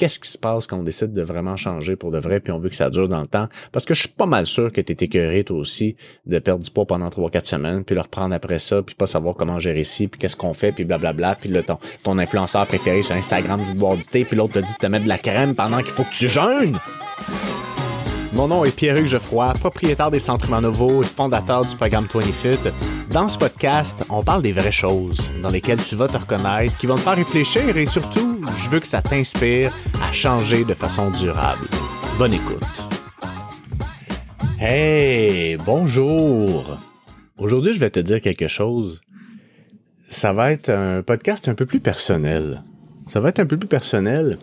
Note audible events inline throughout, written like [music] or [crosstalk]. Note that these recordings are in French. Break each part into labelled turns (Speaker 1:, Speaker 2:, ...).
Speaker 1: qu'est-ce qui se passe quand on décide de vraiment changer pour de vrai, puis on veut que ça dure dans le temps? Parce que je suis pas mal sûr que t'es écœuré toi aussi de perdre du poids pendant trois quatre semaines, puis le reprendre après ça, puis pas savoir comment gérer ici, puis qu'est-ce qu'on fait, puis blablabla, puis là, ton, ton influenceur préféré sur Instagram dit de boire du thé, puis l'autre te dit de te mettre de la crème pendant qu'il faut que tu jeûnes. Mon nom est Pierre-Hugues Geoffroy, propriétaire des Centres Humanovo et fondateur du programme 20FIT. Dans ce podcast, on parle des vraies choses dans lesquelles tu vas te reconnaître, qui vont te faire réfléchir et surtout, je veux que ça t'inspire à changer de façon durable. Bonne écoute. Hey, bonjour. Aujourd'hui, je vais te dire quelque chose. Ça va être un podcast un peu plus personnel. Ça va être un peu plus personnel.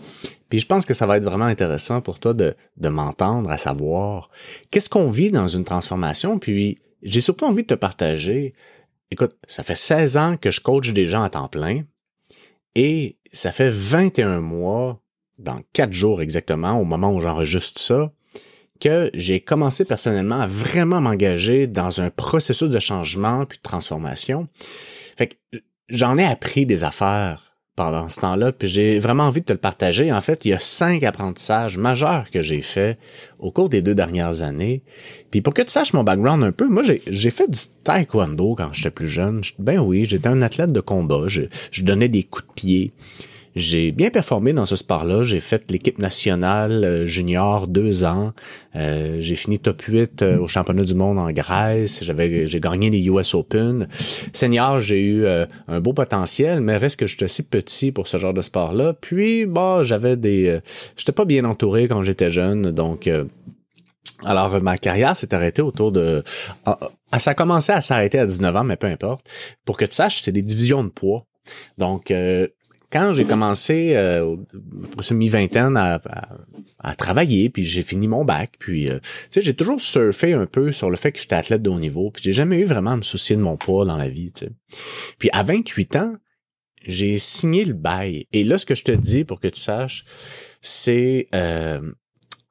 Speaker 1: Puis je pense que ça va être vraiment intéressant pour toi de, de m'entendre, à savoir qu'est-ce qu'on vit dans une transformation. Puis j'ai surtout envie de te partager. Écoute, ça fait 16 ans que je coach des gens à temps plein et ça fait 21 mois, dans 4 jours exactement, au moment où j'enregistre ça, que j'ai commencé personnellement à vraiment m'engager dans un processus de changement puis de transformation. Fait que j'en ai appris des affaires pendant ce temps-là, puis j'ai vraiment envie de te le partager. En fait, il y a cinq apprentissages majeurs que j'ai faits au cours des deux dernières années. Puis pour que tu saches mon background un peu, moi j'ai fait du taekwondo quand j'étais plus jeune. Ben oui, j'étais un athlète de combat. Je, je donnais des coups de pied. J'ai bien performé dans ce sport-là. J'ai fait l'équipe nationale euh, junior deux ans. Euh, j'ai fini top 8 euh, au championnat du monde en Grèce. J'avais, j'ai gagné les US Open. Senior, j'ai eu un beau potentiel, mais reste que j'étais assez petit pour ce genre de sport-là. Puis, bah, j'avais des, j'étais pas bien entouré quand j'étais jeune, donc. alors, ma carrière s'est arrêtée autour de... Ah, ah, ça a commencé à s'arrêter à 19 ans, mais peu importe. Pour que tu saches, c'est des divisions de poids. Donc, quand j'ai commencé, euh, mi-vingtaine, à, à, travailler, puis j'ai fini mon bac, puis, euh, j'ai toujours surfé un peu sur le fait que j'étais athlète de haut niveau, puis j'ai jamais eu vraiment à me soucier de mon poids dans la vie. Puis à 28 ans, j'ai signé le bail. Et là, ce que je te dis, pour que tu saches, c'est euh,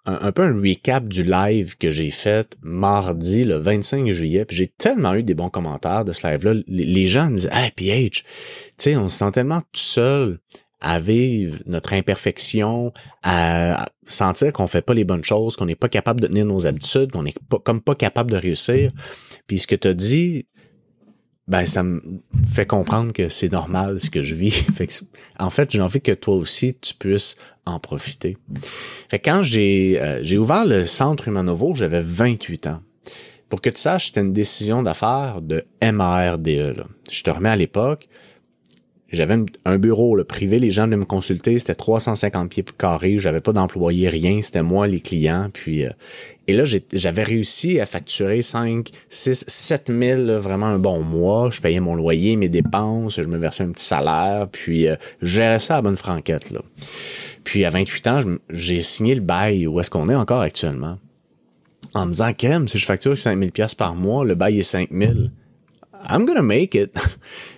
Speaker 1: un, peu un recap du live que j'ai fait mardi, le 25 juillet. Puis j'ai tellement eu des bons commentaires de ce live-là. Les, gens me disaient, hey, PH, tu sais, on se sent tellement tout seul à vivre notre imperfection, à sentir qu'on fait pas les bonnes choses, qu'on n'est pas capable de tenir nos habitudes, qu'on n'est pas, comme pas capable de réussir. Puis ce que tu as dit, ben ça me fait comprendre que c'est normal ce que je vis. [laughs] En fait, j'ai envie que toi aussi tu puisses en profiter. Fait quand j'ai euh, j'ai ouvert le centre Humanovo, j'avais 28 ans. Pour que tu saches, c'était une décision d'affaires de MARDE. Là. Je te remets à l'époque, j'avais un bureau privé, les gens venaient me consulter, c'était 350 pieds carrés, j'avais pas d'employé, rien, c'était moi les clients. Puis euh, et là j'avais réussi à facturer 5, 6, 7 000 vraiment un bon mois. Je payais mon loyer, mes dépenses, je me versais un petit salaire, puis euh, je gérais ça à bonne franquette là. Puis à 28 ans, j'ai signé le bail où est-ce qu'on est encore actuellement. En me disant, Kem, si je facture 5000 pièces par mois, le bail est 5000. I'm gonna make it.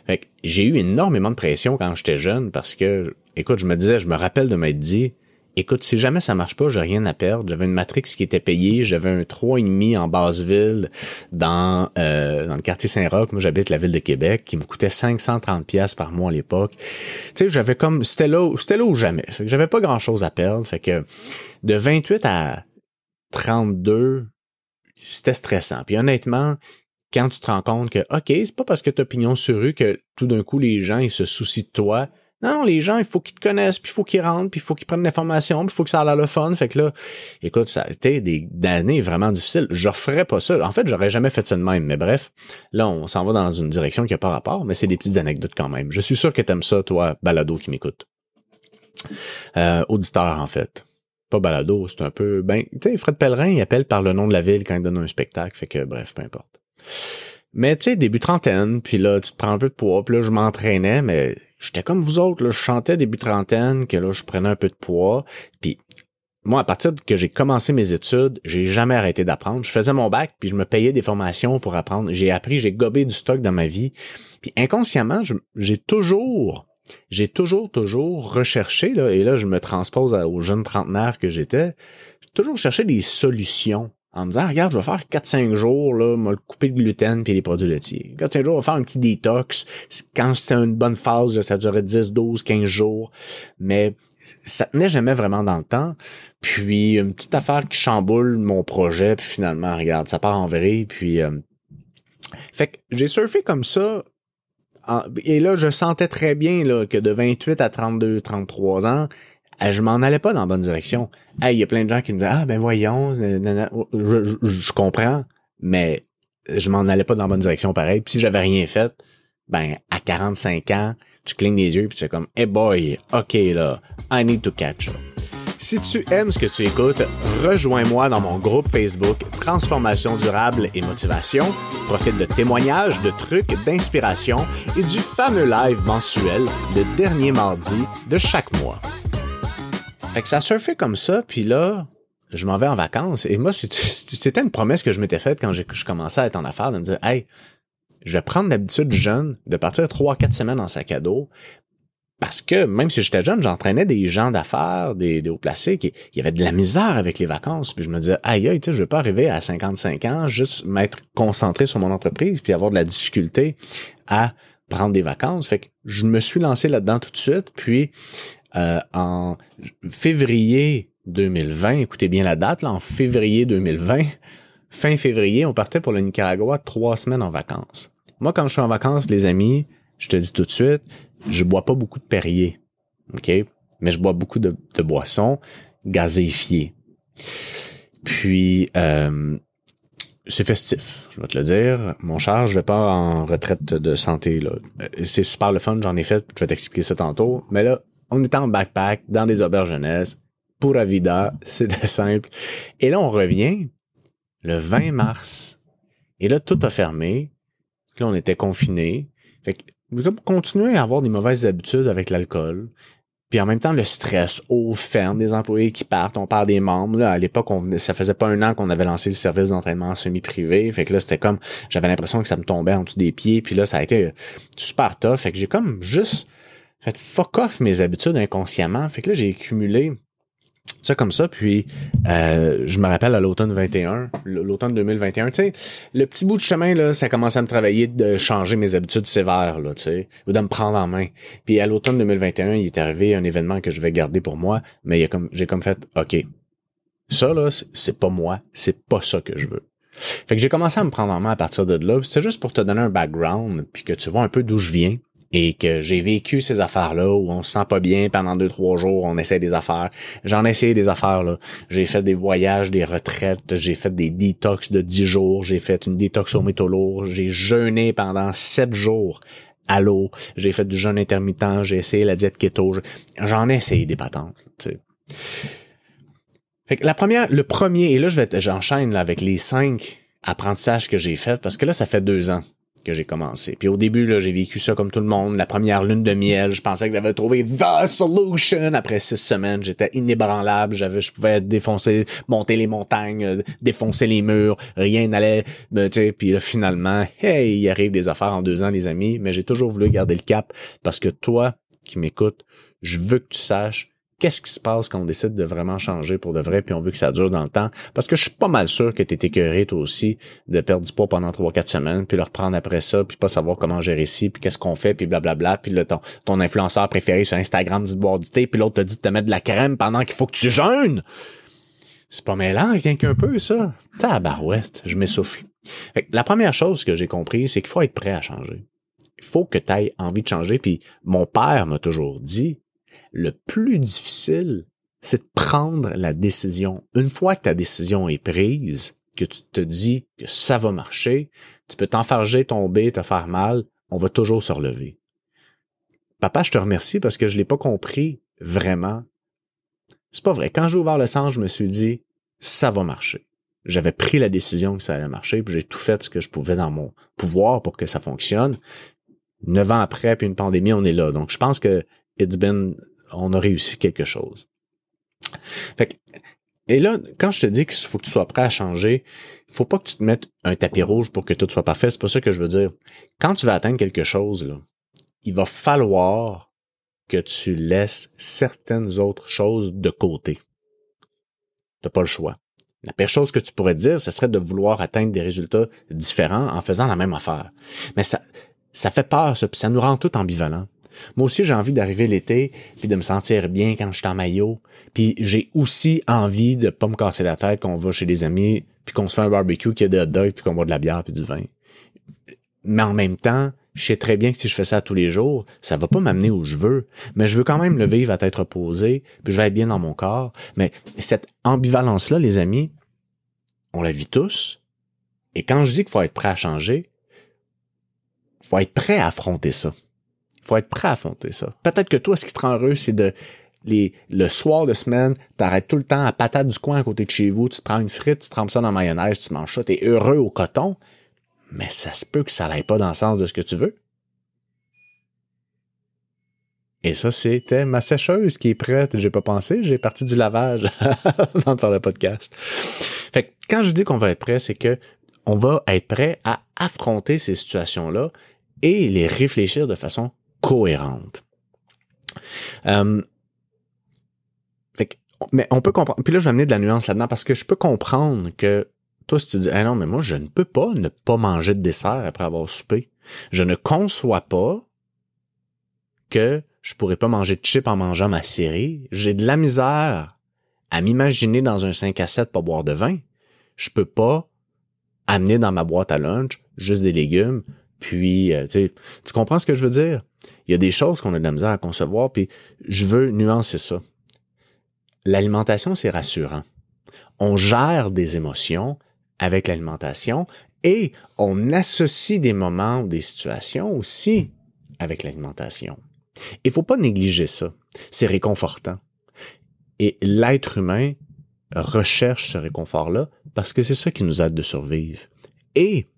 Speaker 1: [laughs] j'ai eu énormément de pression quand j'étais jeune parce que, écoute, je me disais, je me rappelle de m'être dit, écoute, si jamais ça marche pas, j'ai rien à perdre. J'avais une Matrix qui était payée, j'avais un 3,5 en basse-ville dans, euh, dans le quartier Saint-Roch. Moi, j'habite la ville de Québec, qui me coûtait 530 pièces par mois à l'époque. Tu sais, j'avais comme, c'était là, c'était là ou jamais. Fait que j'avais pas grand-chose à perdre. Fait que de 28 à 32, c'était stressant. Puis honnêtement, quand tu te rends compte que, OK, c'est pas parce que tu as pignon sur rue que tout d'un coup les gens ils se soucient de toi non, non, les gens, il faut qu'ils te connaissent, puis il faut qu'ils rentrent, puis il faut qu'ils prennent l'information, puis il faut que ça a le fun. Fait que là, écoute, ça a été des années vraiment difficiles. Je ferais pas ça. En fait, j'aurais jamais fait ça de même. Mais bref, là, on s'en va dans une direction qui a pas rapport, mais c'est des petites anecdotes quand même. Je suis sûr que t'aimes ça, toi, balado qui m'écoute. Euh, auditeur, en fait. Pas balado, c'est un peu... Ben, tu sais, Fred Pellerin, il appelle par le nom de la ville quand il donne un spectacle. Fait que, bref, peu importe. Mais tu sais, début trentaine, puis là, tu te prends un peu de poids, puis là, je m'entraînais, mais j'étais comme vous autres, là, je chantais début trentaine, que là, je prenais un peu de poids. Puis moi, à partir que j'ai commencé mes études, j'ai jamais arrêté d'apprendre. Je faisais mon bac, puis je me payais des formations pour apprendre. J'ai appris, j'ai gobé du stock dans ma vie. Puis inconsciemment, j'ai toujours, j'ai toujours, toujours recherché, là, et là, je me transpose aux jeunes trentenaires que j'étais, toujours cherché des solutions en me disant, regarde, je vais faire 4-5 jours, là, me couper de gluten puis les produits laitiers. 4-5 jours, on va faire un petit détox. Quand c'était une bonne phase, ça durait 10, 12, 15 jours. Mais ça tenait jamais vraiment dans le temps. Puis une petite affaire qui chamboule mon projet, puis finalement, regarde, ça part en vrille, puis euh, fait que j'ai surfé comme ça. et là, je sentais très bien là, que de 28 à 32, 33 ans, je m'en allais pas dans la bonne direction. Il y a plein de gens qui me disent Ah ben voyons, je, comprends, mais je m'en allais pas dans la bonne direction pareil. Puis si j'avais rien fait, ben à 45 ans, tu clignes des yeux puis tu fais comme Hey boy, ok là, I need to catch. Si tu aimes ce que tu écoutes, rejoins-moi dans mon groupe Facebook Transformation durable et motivation. Profite de témoignages, de trucs, d'inspiration et du fameux live mensuel le dernier mardi de chaque mois. Fait que ça surfait comme ça, puis là, je m'en vais en vacances. Et moi, [laughs] c'était une promesse que je m'étais faite quand je commençais à être en affaires, de me dire, hey, je vais prendre l'habitude jeune de partir trois, quatre semaines en sac à dos, parce que même si j'étais jeune, j'entraînais des gens d'affaires, des, des hauts placés qui il y avait de la misère avec les vacances. Puis je me disais, aïe, aïe, tu sais, je veux pas arriver à 55 ans, juste m'être concentré sur mon entreprise, puis avoir de la difficulté à prendre des vacances. Fait que je me suis lancé là-dedans tout de suite. Puis euh, en février 2020, écoutez bien la date, là, en février 2020, fin février, on partait pour le Nicaragua trois semaines en vacances. Moi, quand je suis en vacances, les amis, je te dis tout de suite, je bois pas beaucoup de Perrier, ok, mais je bois beaucoup de, boissons gazéifiées. Puis euh, c'est festif, je vais te le dire. Mon cher, je vais pas en retraite de santé là. Euh, c'est super le fun, j'en ai fait, je vais t'expliquer ça tantôt. Mais là, on était en backpack dans des auberges jeunesse, pour vida, [laughs] c'était simple. Et là, on revient le 20 mars. Et là, tout a fermé. Là, on était confinés. Fait que comme continuer à avoir des mauvaises habitudes avec l'alcool. Puis en même temps, le stress au ferme des employés qui partent. On parle des membres. Là, à l'époque, on ça faisait pas un an qu'on avait lancé le service d'entraînement semi-privé. Fait que là, c'était comme, j'avais l'impression que ça me tombait en dessous des pieds. Puis là, ça a été super tough. Fait que j'ai comme juste fait fuck off mes habitudes inconsciemment. Fait que là, j'ai accumulé ça comme ça. Puis euh, je me rappelle à l'automne 21, l'automne 2021, tu sais, le petit bout de chemin là, ça commençait à me travailler de changer mes habitudes sévères là, tu sais, ou de me prendre en main. Puis à l'automne 2021, il est arrivé un événement que je vais garder pour moi, mais comme j'ai comme fait, ok, ça là, c'est pas moi, c'est pas ça que je veux. Fait que j'ai commencé à me prendre en main à partir de là. C'est juste pour te donner un background, puis que tu vois un peu d'où je viens et que j'ai vécu ces affaires-là où on se sent pas bien pendant deux, trois jours, on essaie des affaires. J'en ai essayé des affaires, là. J'ai fait des voyages, des retraites, j'ai fait des détox de dix jours, j'ai fait une détox au métaux lourd, j'ai jeûné pendant sept jours à l'eau, j'ai fait du jeûne intermittent, j'ai essayé la diète keto, j'en ai essayé des patentes, tu sais. Fait que la première, le premier, et là je vais, j'enchaîne là, avec les cinq apprentissages que j'ai faits parce que là ça fait deux ans que j'ai commencé. Puis au début, là, j'ai vécu ça comme tout le monde. La première lune de miel, je pensais que j'avais trouvé the solution. Après six semaines, j'étais inébranlable. J'avais, je pouvais défoncer, monter les montagnes, euh, défoncer les murs. Rien n'allait, ben. Puis là, finalement, hey, il arrive des affaires en deux ans, les amis. Mais j'ai toujours voulu garder le cap parce que toi, qui m'écoutes, je veux que tu saches qu'est-ce qui se passe quand on décide de vraiment changer pour de vrai, puis on veut que ça dure dans le temps? Parce que je suis pas mal sûr que t'es écœuré toi aussi de perdre du poids pendant trois, quatre semaines, puis le reprendre après ça, puis pas savoir comment gérer ici, puis qu'est-ce qu'on fait, puis blablabla, puis le, ton, ton influenceur préféré sur Instagram dit de boire du thé, puis l'autre te dit de te mettre de la crème pendant qu'il faut que tu jeûnes. C'est pas mêlant, rien qu'un peu, ça. Tabarouette, je m'essouffle. La première chose que j'ai compris, c'est qu'il faut être prêt à changer. Il faut que tu aies envie de changer. Puis mon père m'a toujours dit, le plus difficile, c'est de prendre la décision. Une fois que ta décision est prise, que tu te dis que ça va marcher, tu peux t'enfarger, tomber, te faire mal, on va toujours se relever. Papa, je te remercie parce que je l'ai pas compris vraiment. C'est pas vrai. Quand j'ai ouvert le sang, je me suis dit, ça va marcher. J'avais pris la décision que ça allait marcher, puis j'ai tout fait ce que je pouvais dans mon pouvoir pour que ça fonctionne. Neuf ans après, puis une pandémie, on est là. Donc, je pense que it's been on a réussi quelque chose. Fait et là, quand je te dis qu'il faut que tu sois prêt à changer, il faut pas que tu te mettes un tapis rouge pour que tout soit parfait. C'est pas ça que je veux dire. Quand tu vas atteindre quelque chose, il va falloir que tu laisses certaines autres choses de côté. T'as pas le choix. La pire chose que tu pourrais dire, ce serait de vouloir atteindre des résultats différents en faisant la même affaire. Mais ça, ça fait peur, ça, puis ça nous rend tout ambivalents. Moi aussi, j'ai envie d'arriver l'été puis de me sentir bien quand je suis en maillot. Puis j'ai aussi envie de pas me casser la tête qu'on va chez des amis puis qu'on se fait un barbecue, qu'il y a des hot dogs puis qu'on boit de la bière puis du vin. Mais en même temps, je sais très bien que si je fais ça tous les jours, ça va pas m'amener où je veux, mais je veux quand même le vivre à tête reposée, puis je vais être bien dans mon corps. Mais cette ambivalence-là, les amis, on la vit tous. Et quand je dis qu'il faut être prêt à changer, faut être prêt à affronter ça. Faut être prêt à affronter ça. Peut-être que toi, ce qui te rend heureux, c'est de les, le soir de semaine, t'arrêtes tout le temps à patate du coin à côté de chez vous, tu te prends une frite, tu trempes ça dans la mayonnaise, tu manges ça, t'es heureux au coton, mais ça se peut que ça n'aille pas dans le sens de ce que tu veux. Et ça, c'était ma sécheuse qui est prête. J'ai pas pensé, j'ai parti du lavage [laughs] avant de faire le podcast. Fait que quand je dis qu'on va être prêt, c'est que on va être prêt à affronter ces situations-là et les réfléchir de façon cohérente. Euh, mais on peut comprendre. Puis là, je vais amener de la nuance là-dedans parce que je peux comprendre que toi, si tu dis, ah non, mais moi, je ne peux pas ne pas manger de dessert après avoir soupé. Je ne conçois pas que je pourrais pas manger de chips en mangeant ma série. J'ai de la misère à m'imaginer dans un 5 à 7 pour boire de vin. Je peux pas amener dans ma boîte à lunch juste des légumes. Puis, euh, tu comprends ce que je veux dire? Il y a des choses qu'on a de la misère à concevoir, puis je veux nuancer ça. L'alimentation, c'est rassurant. On gère des émotions avec l'alimentation et on associe des moments ou des situations aussi avec l'alimentation. Il faut pas négliger ça. C'est réconfortant. Et l'être humain recherche ce réconfort-là parce que c'est ça qui nous aide de survivre. Et,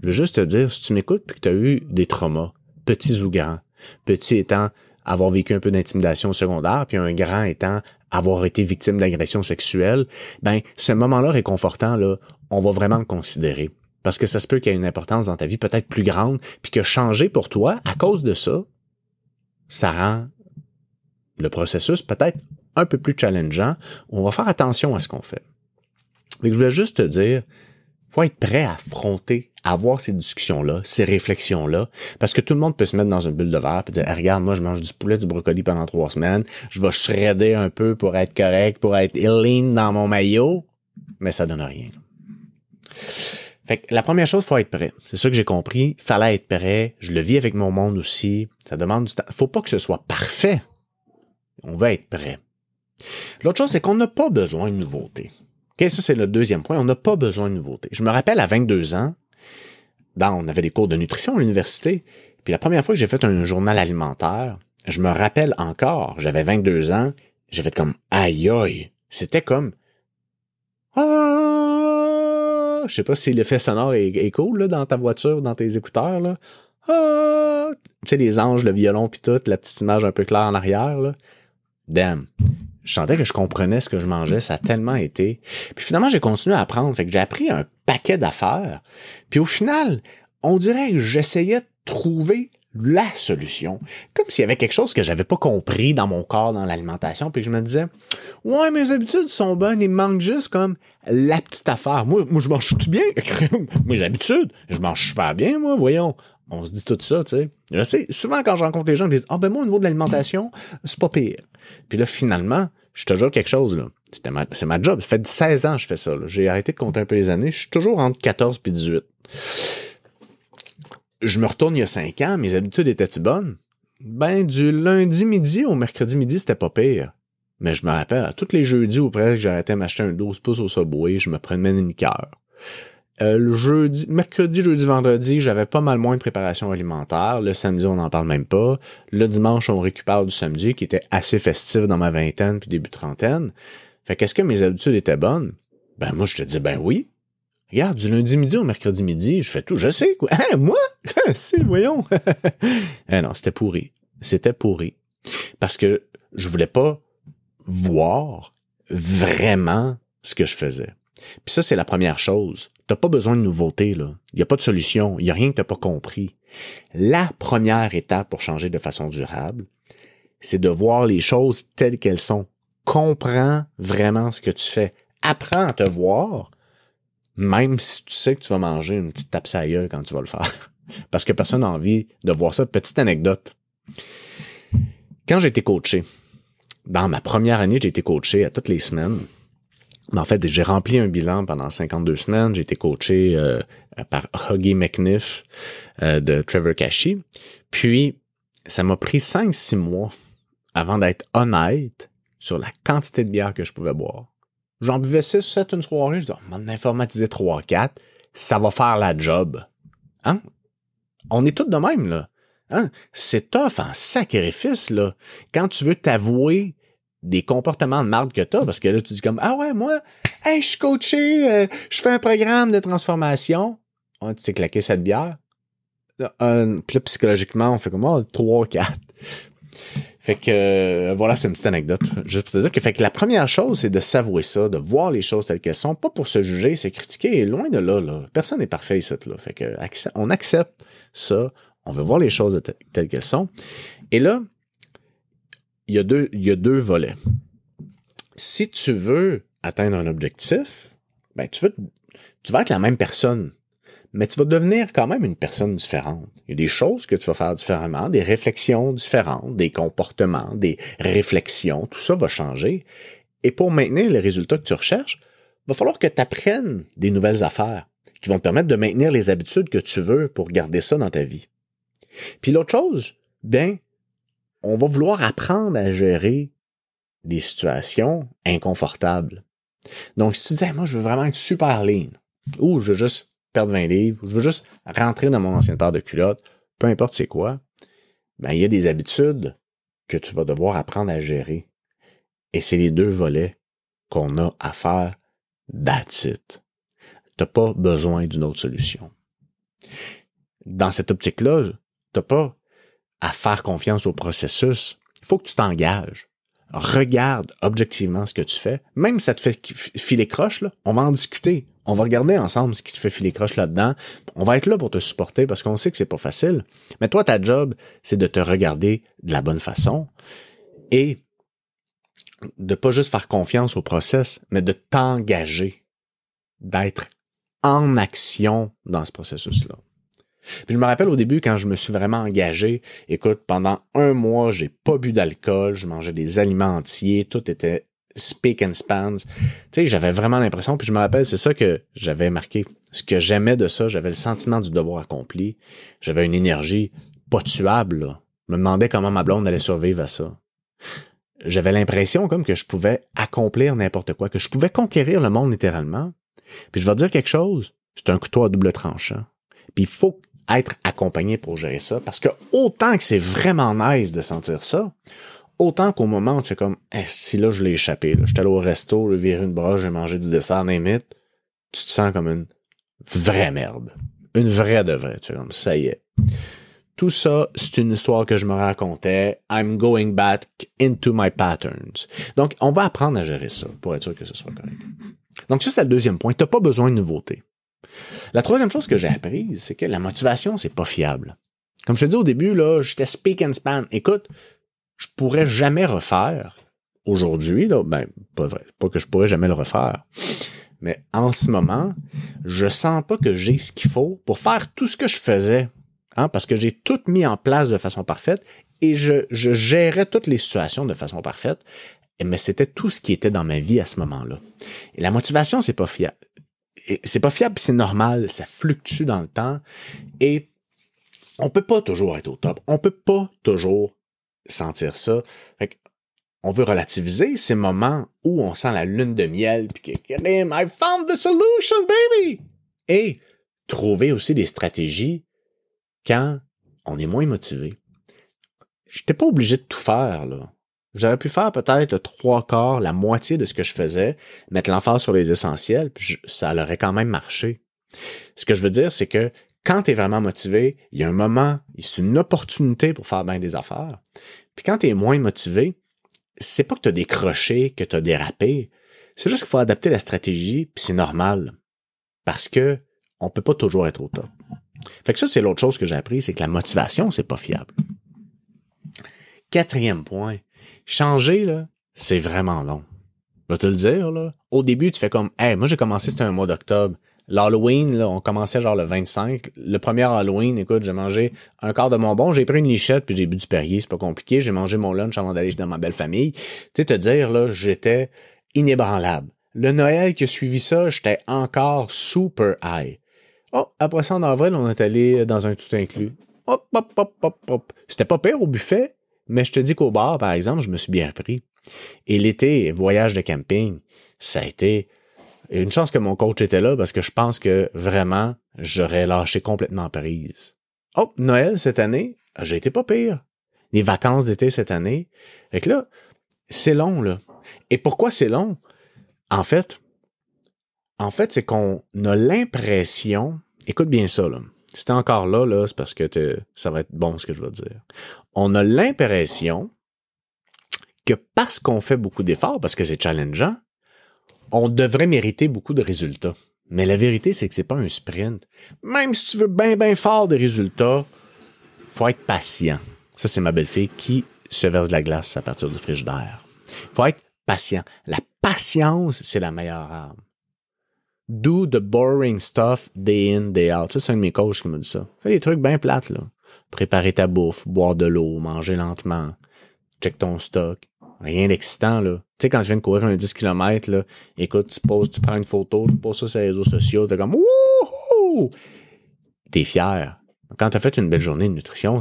Speaker 1: je veux juste te dire, si tu m'écoutes puis que tu as eu des traumas, petits ou grands, petit étant avoir vécu un peu d'intimidation secondaire, puis un grand étant avoir été victime d'agression sexuelle, ben, ce moment-là réconfortant, là, on va vraiment le considérer. Parce que ça se peut qu'il y ait une importance dans ta vie peut-être plus grande, puis que changer pour toi, à cause de ça, ça rend le processus peut-être un peu plus challengeant. On va faire attention à ce qu'on fait. Mais je voulais juste te dire, faut être prêt à affronter, avoir ces discussions-là, ces réflexions-là, parce que tout le monde peut se mettre dans une bulle de verre et dire, regarde, moi, je mange du poulet, du brocoli pendant trois semaines, je vais shredder un peu pour être correct, pour être lean dans mon maillot, mais ça donne rien. Fait que la première chose, faut être prêt. C'est ça que j'ai compris. Fallait être prêt. Je le vis avec mon monde aussi. Ça demande du temps. Faut pas que ce soit parfait. On va être prêt. L'autre chose, c'est qu'on n'a pas besoin de nouveautés. Okay, ça, c'est le deuxième point. On n'a pas besoin de nouveautés. Je me rappelle à 22 ans, dans, on avait des cours de nutrition à l'université. Puis la première fois que j'ai fait un journal alimentaire, je me rappelle encore, j'avais 22 ans, j'ai fait comme aïe aïe. C'était comme ah, je sais pas si l'effet sonore est, cool là, dans ta voiture, dans tes écouteurs là. Ah, tu sais les anges, le violon puis tout, la petite image un peu claire en arrière là. Damn. Je sentais que je comprenais ce que je mangeais, ça a tellement été. Puis finalement, j'ai continué à apprendre, fait que j'ai appris un paquet d'affaires. Puis au final, on dirait que j'essayais de trouver la solution. Comme s'il y avait quelque chose que j'avais pas compris dans mon corps, dans l'alimentation, puis je me disais, ouais, mes habitudes sont bonnes, il me manque juste comme la petite affaire. Moi, moi je mange tout bien. [laughs] mes habitudes, je mange super bien, moi, voyons. On se dit tout ça, tu sais. Je sais, souvent quand je rencontre les gens, ils disent, ah ben moi, au niveau de l'alimentation, c'est pas pire. Puis là, finalement, je te jure quelque chose, là. C'était ma, c'est ma job. Ça fait 16 ans que je fais ça, J'ai arrêté de compter un peu les années. Je suis toujours entre 14 puis 18 je me retourne il y a cinq ans, mes habitudes étaient-tu bonnes? Ben, du lundi midi au mercredi midi, c'était pas pire. Mais je me rappelle, tous les jeudis ou presque, j'arrêtais m'acheter un 12 pouces au Subway, je me prenais une liqueur. Euh, le jeudi, mercredi, jeudi, vendredi, j'avais pas mal moins de préparation alimentaire. Le samedi, on n'en parle même pas. Le dimanche, on récupère du samedi, qui était assez festif dans ma vingtaine puis début trentaine. Fait qu'est-ce que mes habitudes étaient bonnes? Ben, moi, je te dis, ben oui. Regarde, du lundi midi au mercredi midi, je fais tout, je sais quoi. [laughs] Hein, moi? [laughs] si, voyons. [laughs] eh non, c'était pourri. C'était pourri. Parce que je voulais pas voir vraiment ce que je faisais. Puis ça, c'est la première chose. T'as pas besoin de nouveauté, là. Il n'y a pas de solution. Il y a rien que t'as pas compris. La première étape pour changer de façon durable, c'est de voir les choses telles qu'elles sont. Comprends vraiment ce que tu fais. Apprends à te voir même si tu sais que tu vas manger une petite tape quand tu vas le faire. [laughs] Parce que personne n'a envie de voir ça. Petite anecdote. Quand j'ai été coaché, dans ma première année, j'ai été coaché à toutes les semaines. Mais en fait, j'ai rempli un bilan pendant 52 semaines. J'ai été coaché euh, par Huggy McNiff euh, de Trevor Cashy. Puis, ça m'a pris 5-6 mois avant d'être honnête sur la quantité de bière que je pouvais boire. J'en buvais 6 ou 7 une soirée. Je dis, oh, m'en informatiser 3-4. Ça va faire la job. Hein? On est tous de même, là. Hein? C'est tough en sacrifice, là. Quand tu veux t'avouer des comportements de marde que t'as, parce que là, tu dis comme, ah ouais, moi, je suis coaché, euh, je fais un programme de transformation. tu t'es claqué cette bière. Euh, puis là, psychologiquement, on fait comme, oh, 3, 4. Fait que euh, voilà, c'est une petite anecdote. Juste pour te dire que fait que la première chose, c'est de s'avouer ça, de voir les choses telles qu'elles sont, pas pour se juger, c'est critiquer. Loin de là, là. Personne n'est parfait ici, là. Fait que on accepte ça, on veut voir les choses telles qu'elles sont. Et là, il y a deux, il y a deux volets. Si tu veux atteindre un objectif, ben tu veux, tu vas être la même personne mais tu vas devenir quand même une personne différente. Il y a des choses que tu vas faire différemment, des réflexions différentes, des comportements, des réflexions, tout ça va changer. Et pour maintenir les résultats que tu recherches, il va falloir que tu apprennes des nouvelles affaires qui vont te permettre de maintenir les habitudes que tu veux pour garder ça dans ta vie. Puis l'autre chose, bien, on va vouloir apprendre à gérer des situations inconfortables. Donc, si tu disais, moi, je veux vraiment être super lean, ou je veux juste perdre 20 livres, je veux juste rentrer dans mon ancienne paire de culottes, peu importe c'est quoi, ben, il y a des habitudes que tu vas devoir apprendre à gérer. Et c'est les deux volets qu'on a à faire that's it. T'as pas besoin d'une autre solution. Dans cette optique-là, t'as pas à faire confiance au processus. Il faut que tu t'engages. Regarde objectivement ce que tu fais. Même si ça te fait filer croche, là, on va en discuter on va regarder ensemble ce qui te fait filer croche là-dedans. On va être là pour te supporter parce qu'on sait que c'est pas facile. Mais toi, ta job, c'est de te regarder de la bonne façon et de pas juste faire confiance au process, mais de t'engager, d'être en action dans ce processus-là. Je me rappelle au début quand je me suis vraiment engagé, écoute, pendant un mois, j'ai pas bu d'alcool, je mangeais des aliments entiers, tout était speak and spans. Tu sais, j'avais vraiment l'impression, puis je me rappelle, c'est ça que j'avais marqué. Ce que j'aimais de ça, j'avais le sentiment du devoir accompli. J'avais une énergie pas tuable. Je me demandais comment ma blonde allait survivre à ça. J'avais l'impression comme que je pouvais accomplir n'importe quoi, que je pouvais conquérir le monde littéralement. Puis je vais dire quelque chose, c'est un couteau à double tranchant. Puis il faut être accompagné pour gérer ça, parce que autant que c'est vraiment nice de sentir ça, autant qu'au moment où tu fais comme, eh, si là, je l'ai échappé, là. J'étais allé au resto, le viré une broche, j'ai mangé du dessert, n'imite, tu te sens comme une vraie merde. Une vraie de vraie. Tu fais comme, ça y est. Tout ça, c'est une histoire que je me racontais. I'm going back into my patterns. Donc, on va apprendre à gérer ça pour être sûr que ce soit correct. Donc, ça, c'est le deuxième point. T'as pas besoin de nouveauté. La troisième chose que j'ai apprise, c'est que la motivation, c'est pas fiable. Comme je te dis au début, là, j'étais speak and span. Écoute, je pourrais jamais refaire aujourd'hui, là, ben, pas que je pourrais jamais le refaire. Mais en ce moment, je sens pas que j'ai ce qu'il faut pour faire tout ce que je faisais. Hein, parce que j'ai tout mis en place de façon parfaite et je, je gérais toutes les situations de façon parfaite. Mais c'était tout ce qui était dans ma vie à ce moment-là. Et la motivation, c'est pas fiable. C'est pas fiable, c'est normal, ça fluctue dans le temps. Et on peut pas toujours être au top. On peut pas toujours sentir ça. on veut relativiser ces moments où on sent la lune de miel, puis que I found the solution, baby! Et trouver aussi des stratégies quand on est moins motivé. J'étais pas obligé de tout faire, là. J'aurais pu faire peut-être le trois quarts, la moitié de ce que je faisais, mettre l'emphase sur les essentiels, puis ça aurait quand même marché. Ce que je veux dire, c'est que quand tu es vraiment motivé, il y a un moment, c'est une opportunité pour faire bien des affaires. Puis quand tu es moins motivé, c'est pas que tu as décroché, que tu as dérapé. C'est juste qu'il faut adapter la stratégie, puis c'est normal. Parce que on peut pas toujours être au top. Fait que ça, c'est l'autre chose que j'ai appris, c'est que la motivation, c'est pas fiable. Quatrième point, changer, là, c'est vraiment long. Je vais te le dire, là. Au début, tu fais comme, hey, moi, j'ai commencé, c'était un mois d'octobre. L'Halloween, là, on commençait genre le 25. Le premier Halloween, écoute, j'ai mangé un quart de mon bon, j'ai pris une lichette, puis j'ai bu du Perrier, c'est pas compliqué. J'ai mangé mon lunch avant d'aller dans ma belle famille. Tu sais, te dire, là, j'étais inébranlable. Le Noël qui a suivi ça, j'étais encore super high. Oh, après ça, en avril, on est allé dans un tout inclus. Hop, hop, hop, hop, hop. C'était pas pire au buffet, mais je te dis qu'au bar, par exemple, je me suis bien pris. Et l'été, voyage de camping, ça a été une chance que mon coach était là parce que je pense que vraiment, j'aurais lâché complètement prise. Oh, Noël cette année, j'ai été pas pire. Les vacances d'été cette année. Fait que là, c'est long, là. Et pourquoi c'est long? En fait, en fait, c'est qu'on a l'impression, écoute bien ça, là. Si t'es encore là, là, c'est parce que ça va être bon ce que je te dire. On a l'impression que parce qu'on fait beaucoup d'efforts, parce que c'est challengeant, on devrait mériter beaucoup de résultats. Mais la vérité, c'est que c'est pas un sprint. Même si tu veux bien, bien fort des résultats, faut être patient. Ça, c'est ma belle-fille qui se verse de la glace à partir du frigidaire. Faut être patient. La patience, c'est la meilleure arme. Do the boring stuff day in, day out. Ça, c'est un de mes coachs qui m'a dit ça. Fais des trucs bien plates, là. Préparer ta bouffe, boire de l'eau, manger lentement, check ton stock, Rien d'excitant, là. Tu sais, quand je viens de courir un 10 km, là, écoute, tu poses, tu prends une photo, tu poses ça sur les réseaux sociaux, t'es comme Wouhou! T'es fier. Quand t'as fait une belle journée de nutrition,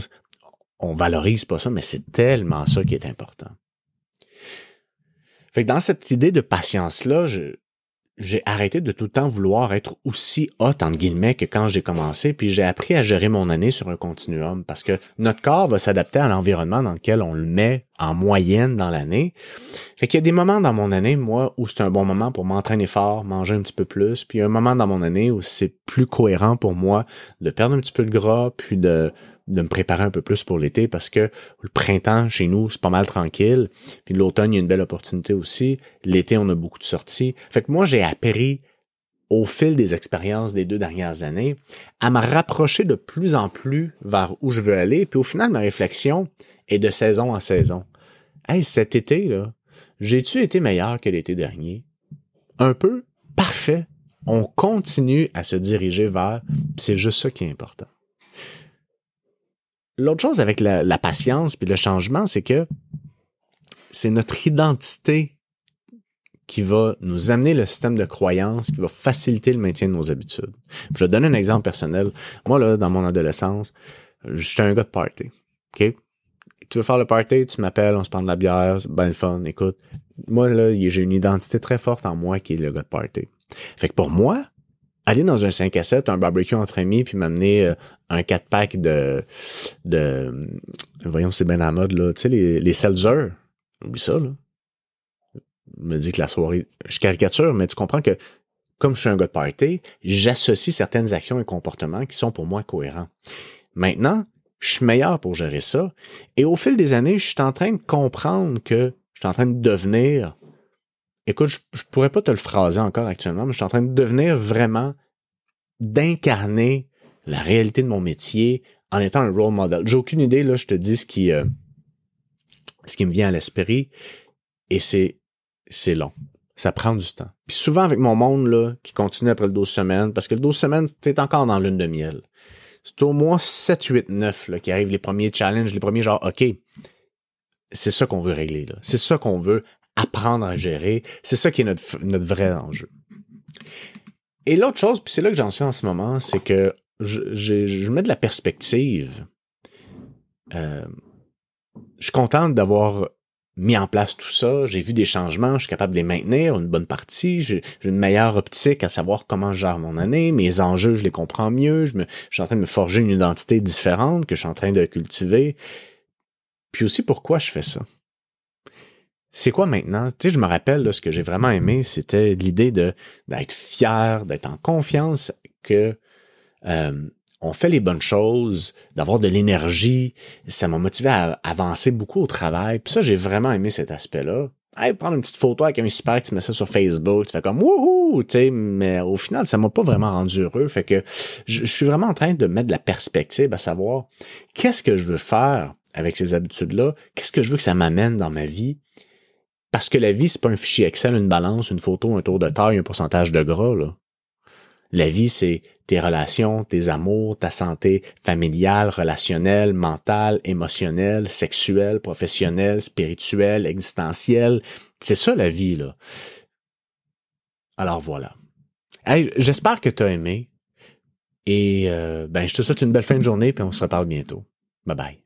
Speaker 1: on valorise pas ça, mais c'est tellement ça qui est important. Fait que dans cette idée de patience-là, je, j'ai arrêté de tout le temps vouloir être aussi hot, entre guillemets, que quand j'ai commencé, puis j'ai appris à gérer mon année sur un continuum, parce que notre corps va s'adapter à l'environnement dans lequel on le met en moyenne dans l'année. Fait qu'il y a des moments dans mon année, moi, où c'est un bon moment pour m'entraîner fort, manger un petit peu plus, puis il y a un moment dans mon année où c'est plus cohérent pour moi de perdre un petit peu de gras, puis de de me préparer un peu plus pour l'été parce que le printemps chez nous c'est pas mal tranquille. Puis l'automne il y a une belle opportunité aussi. L'été on a beaucoup de sorties. Fait que moi j'ai appris au fil des expériences des deux dernières années à me rapprocher de plus en plus vers où je veux aller. Puis au final ma réflexion est de saison en saison. Hey cet été là j'ai-tu été meilleur que l'été dernier? Un peu. Parfait. On continue à se diriger vers c'est juste ça qui est important L'autre chose avec la, patience puis le changement, c'est que c'est notre identité qui va nous amener le système de croyance, qui va faciliter le maintien de nos habitudes. Je vais donner un exemple personnel. Moi, là, dans mon adolescence, j'étais un gars de party. OK? Tu veux faire le party, tu m'appelles, on se prend de la bière, c'est le fun. Écoute, moi, là, j'ai une identité très forte en moi qui est le gars de party. Fait que pour moi, aller dans un 5 à 7, un barbecue entre amis, puis m'amener euh, un 4-pack de, de, voyons, c'est bien à la mode, là, tu sais, les, les Seltzer. Oublie ça, là. Me dis que la soirée, je caricature, mais tu comprends que comme je suis un gars de party, j'associe certaines actions et comportements qui sont pour moi cohérents. Maintenant, je suis meilleur pour gérer ça. Et au fil des années, je suis en train de comprendre que je suis en train de devenir écoute, je, je pourrais pas te le phraser encore actuellement, mais je suis en train de devenir vraiment d'incarner la réalité de mon métier en étant un role model. J'ai aucune idée, là, je te dis ce qui, euh, ce qui me vient à l'esprit et c'est, c'est long. Ça prend du temps. Puis souvent avec mon monde, là, qui continue après le 12 semaines, parce que le 12 semaines, t'es encore dans lune de miel. C'est au moins 7, 8, 9, là, qui arrivent les premiers challenges, les premiers genre, OK, c'est ça qu'on veut régler, là. C'est ça qu'on veut apprendre à gérer. C'est ça qui est notre, notre vrai enjeu. Et l'autre chose, puis c'est là que j'en suis en ce moment, c'est que je, je, mets de la perspective. Euh, je suis content d'avoir mis en place tout ça. J'ai vu des changements, je suis capable de les maintenir, une bonne partie. J'ai une meilleure optique à savoir comment je gère mon année, mes enjeux, je les comprends mieux. Je, me, je suis en train de me forger une identité différente que je suis en train de cultiver. Puis aussi pourquoi je fais ça? C'est quoi maintenant? Tu sais, je me rappelle, ce que j'ai vraiment aimé, c'était l'idée de d'être fier, d'être en confiance que euh, on fait les bonnes choses, d'avoir de l'énergie. Ça m'a motivé à avancer beaucoup au travail. Puis ça, j'ai vraiment aimé cet aspect-là. Hey, prendre une petite photo avec un super, tu mets ça sur Facebook, tu fais comme wouhou, tu sais, mais au final, ça m'a pas vraiment rendu heureux. Fait que je suis vraiment en train de mettre de la perspective à savoir qu'est-ce que je veux faire avec ces habitudes-là, qu'est-ce que je veux que ça m'amène dans ma vie, parce que la vie, c'est pas un fichier Excel, une balance, une photo, un tour de taille, un pourcentage de gras. La vie, c'est tes relations, tes amours, ta santé familiale, relationnelle, mentale, émotionnelle, sexuelle, professionnelle, spirituelle, existentielle. C'est ça la vie, là. Alors voilà. Hey, j'espère que tu as aimé. Et euh, ben, je te souhaite une belle fin de journée, puis on se reparle bientôt. Bye bye.